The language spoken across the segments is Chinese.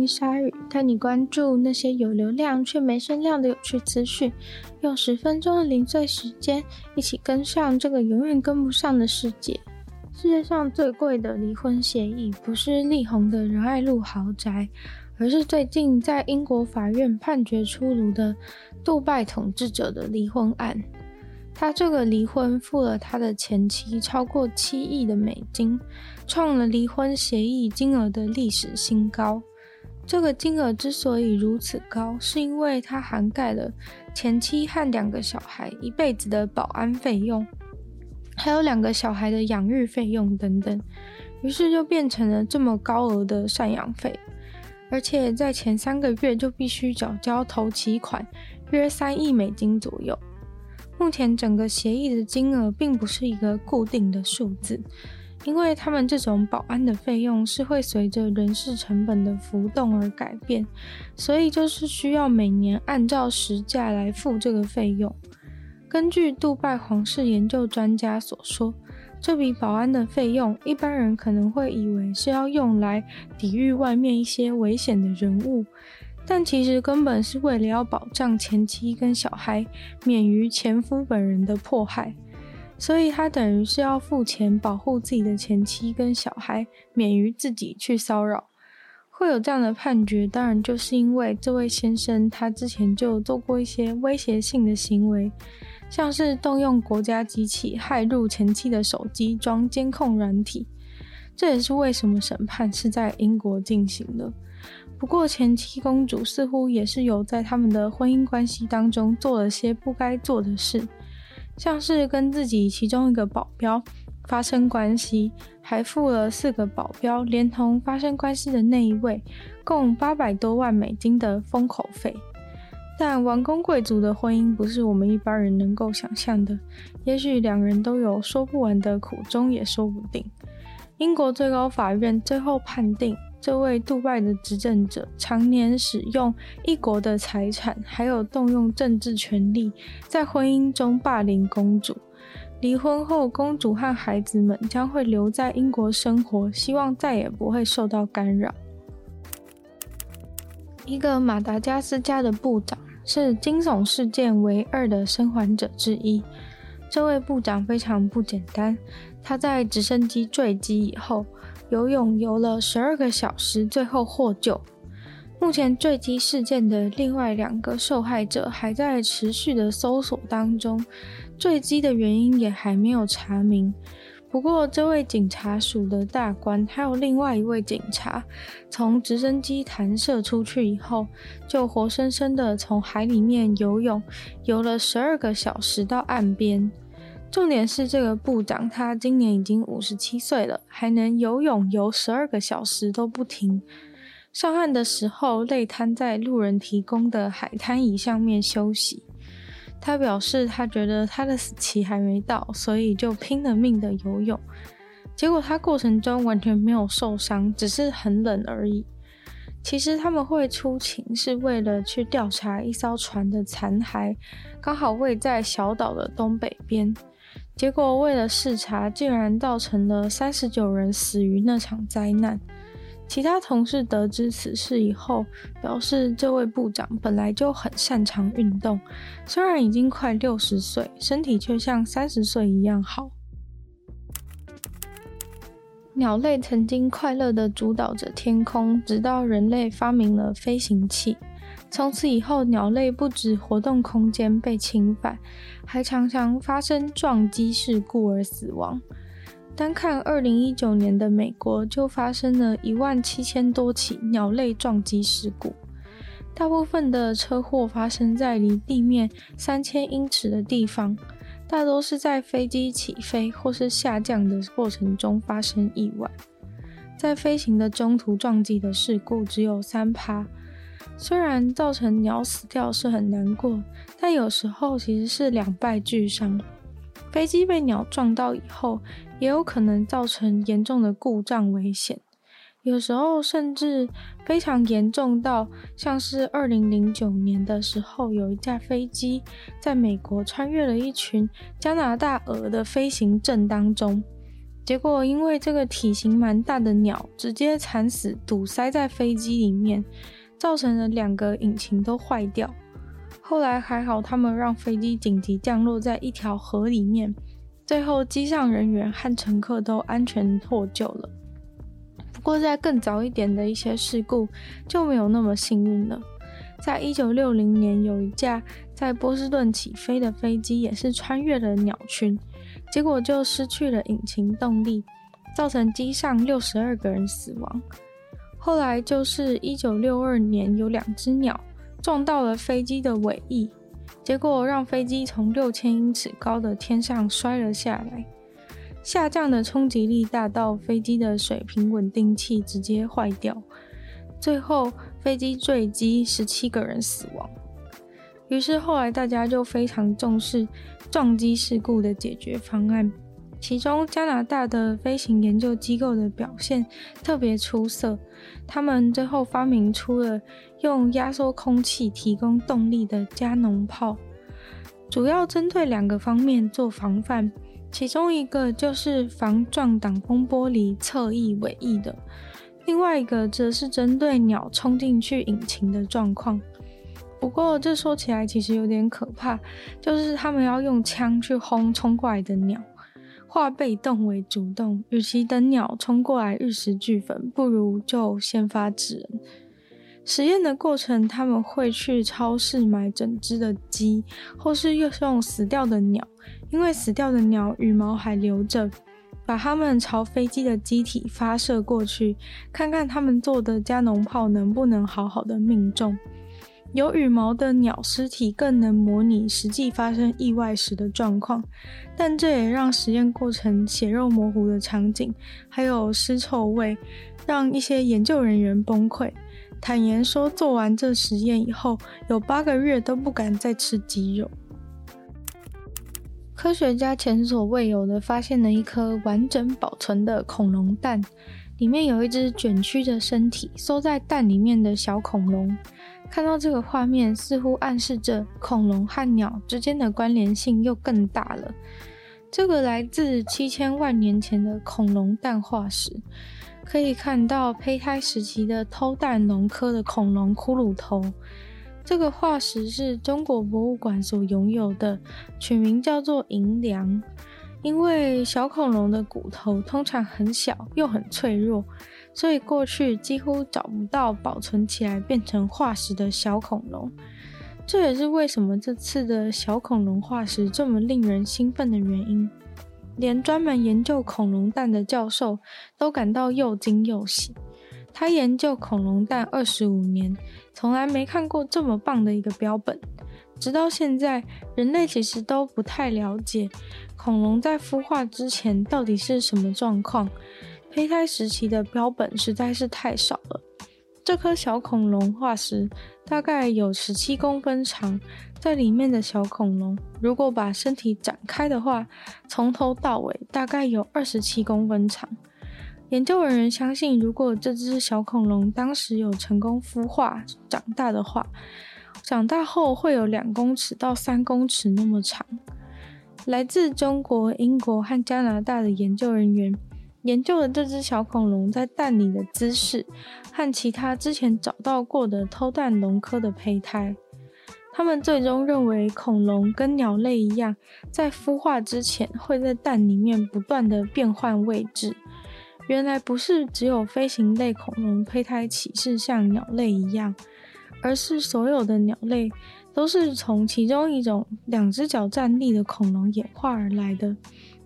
迎鲨语，带你关注那些有流量却没声量的有趣资讯。用十分钟的零碎时间，一起跟上这个永远跟不上的世界。世界上最贵的离婚协议，不是力宏的仁爱路豪宅，而是最近在英国法院判决出炉的杜拜统治者的离婚案。他这个离婚付了他的前妻超过七亿的美金，创了离婚协议金额的历史新高。这个金额之所以如此高，是因为它涵盖了前妻和两个小孩一辈子的保安费用。还有两个小孩的养育费用等等，于是就变成了这么高额的赡养费，而且在前三个月就必须缴交头期款，约三亿美金左右。目前整个协议的金额并不是一个固定的数字，因为他们这种保安的费用是会随着人事成本的浮动而改变，所以就是需要每年按照实价来付这个费用。根据杜拜皇室研究专家所说，这笔保安的费用，一般人可能会以为是要用来抵御外面一些危险的人物，但其实根本是为了要保障前妻跟小孩免于前夫本人的迫害，所以他等于是要付钱保护自己的前妻跟小孩免于自己去骚扰。会有这样的判决，当然就是因为这位先生他之前就做过一些威胁性的行为。像是动用国家机器骇入前妻的手机装监控软体，这也是为什么审判是在英国进行的。不过前妻公主似乎也是有在他们的婚姻关系当中做了些不该做的事，像是跟自己其中一个保镖发生关系，还付了四个保镖连同发生关系的那一位共八百多万美金的封口费。但王公贵族的婚姻不是我们一般人能够想象的，也许两人都有说不完的苦衷，也说不定。英国最高法院最后判定，这位杜拜的执政者常年使用一国的财产，还有动用政治权力，在婚姻中霸凌公主。离婚后，公主和孩子们将会留在英国生活，希望再也不会受到干扰。一个马达加斯加的部长。是惊悚事件唯二的生还者之一。这位部长非常不简单，他在直升机坠机以后游泳游了十二个小时，最后获救。目前坠机事件的另外两个受害者还在持续的搜索当中，坠机的原因也还没有查明。不过，这位警察署的大官还有另外一位警察，从直升机弹射出去以后，就活生生的从海里面游泳，游了十二个小时到岸边。重点是，这个部长他今年已经五十七岁了，还能游泳游十二个小时都不停。上岸的时候，累瘫在路人提供的海滩椅上面休息。他表示，他觉得他的死期还没到，所以就拼了命的游泳。结果他过程中完全没有受伤，只是很冷而已。其实他们会出勤是为了去调查一艘船的残骸，刚好位在小岛的东北边。结果为了视察，竟然造成了三十九人死于那场灾难。其他同事得知此事以后，表示这位部长本来就很擅长运动，虽然已经快六十岁，身体却像三十岁一样好。鸟类曾经快乐地主导着天空，直到人类发明了飞行器。从此以后，鸟类不止活动空间被侵犯，还常常发生撞击事故而死亡。单看二零一九年的美国，就发生了一万七千多起鸟类撞击事故，大部分的车祸发生在离地面三千英尺的地方，大多是在飞机起飞或是下降的过程中发生意外。在飞行的中途撞击的事故只有三趴。虽然造成鸟死掉是很难过，但有时候其实是两败俱伤。飞机被鸟撞到以后，也有可能造成严重的故障危险。有时候甚至非常严重到，像是二零零九年的时候，有一架飞机在美国穿越了一群加拿大鹅的飞行阵当中，结果因为这个体型蛮大的鸟直接惨死，堵塞在飞机里面，造成了两个引擎都坏掉。后来还好，他们让飞机紧急降落在一条河里面，最后机上人员和乘客都安全获救了。不过，在更早一点的一些事故就没有那么幸运了。在一九六零年，有一架在波士顿起飞的飞机，也是穿越了鸟群，结果就失去了引擎动力，造成机上六十二个人死亡。后来就是一九六二年，有两只鸟撞到了飞机的尾翼，结果让飞机从六千英尺高的天上摔了下来。下降的冲击力大到飞机的水平稳定器直接坏掉，最后飞机坠机，十七个人死亡。于是后来大家就非常重视撞击事故的解决方案，其中加拿大的飞行研究机构的表现特别出色，他们最后发明出了用压缩空气提供动力的加农炮，主要针对两个方面做防范。其中一个就是防撞挡风玻璃侧翼尾翼的，另外一个则是针对鸟冲进去引擎的状况。不过这说起来其实有点可怕，就是他们要用枪去轰冲过来的鸟，化被动为主动，与其等鸟冲过来玉石俱焚，不如就先发制人。实验的过程，他们会去超市买整只的鸡，或是用死掉的鸟，因为死掉的鸟羽毛还留着，把它们朝飞机的机体发射过去，看看他们做的加农炮能不能好好的命中。有羽毛的鸟尸体更能模拟实际发生意外时的状况，但这也让实验过程血肉模糊的场景，还有尸臭味，让一些研究人员崩溃。坦言说，做完这实验以后，有八个月都不敢再吃鸡肉。科学家前所未有的发现了一颗完整保存的恐龙蛋，里面有一只卷曲的身体，缩在蛋里面的小恐龙。看到这个画面，似乎暗示着恐龙和鸟之间的关联性又更大了。这个来自七千万年前的恐龙蛋化石。可以看到胚胎时期的偷蛋龙科的恐龙骷髅头，这个化石是中国博物馆所拥有的，取名叫做银梁。因为小恐龙的骨头通常很小又很脆弱，所以过去几乎找不到保存起来变成化石的小恐龙。这也是为什么这次的小恐龙化石这么令人兴奋的原因。连专门研究恐龙蛋的教授都感到又惊又喜。他研究恐龙蛋二十五年，从来没看过这么棒的一个标本。直到现在，人类其实都不太了解恐龙在孵化之前到底是什么状况。胚胎时期的标本实在是太少了。这颗小恐龙化石大概有十七公分长。在里面的小恐龙，如果把身体展开的话，从头到尾大概有二十七公分长。研究人员相信，如果这只小恐龙当时有成功孵化长大的话，长大后会有两公尺到三公尺那么长。来自中国、英国和加拿大的研究人员研究了这只小恐龙在蛋里的姿势，和其他之前找到过的偷蛋龙科的胚胎。他们最终认为，恐龙跟鸟类一样，在孵化之前会在蛋里面不断的变换位置。原来不是只有飞行类恐龙胚胎起是像鸟类一样，而是所有的鸟类都是从其中一种两只脚站立的恐龙演化而来的。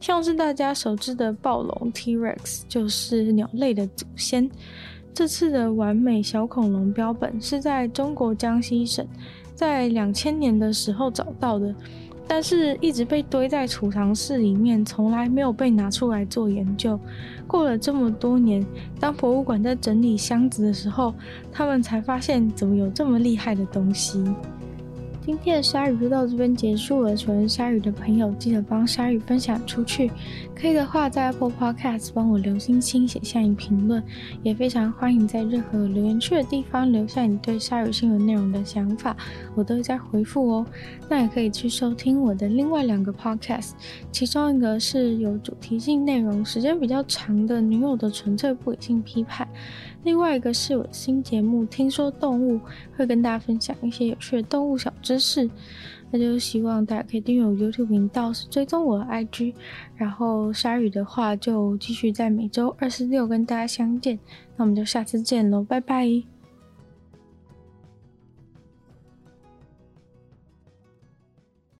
像是大家熟知的暴龙 T-Rex 就是鸟类的祖先。这次的完美小恐龙标本是在中国江西省。在两千年的时候找到的，但是一直被堆在储藏室里面，从来没有被拿出来做研究。过了这么多年，当博物馆在整理箱子的时候，他们才发现怎么有这么厉害的东西。今天的鲨鱼就到这边结束了。喜欢鲨鱼的朋友，记得帮鲨鱼分享出去。可以的话，在 Apple Podcast 帮我留星星，写下你评论。也非常欢迎在任何留言区的地方留下你对鲨鱼新闻内容的想法，我都会在回复哦。那也可以去收听我的另外两个 Podcast，其中一个是有主题性内容、时间比较长的《女友的纯粹不理性批判》。另外一个是我的新节目《听说动物》，会跟大家分享一些有趣的动物小知识。那就希望大家可以订阅我 YouTube 频道，是追踪我的 IG。然后鲨鱼的话，就继续在每周二、四、六跟大家相见。那我们就下次见喽，拜拜。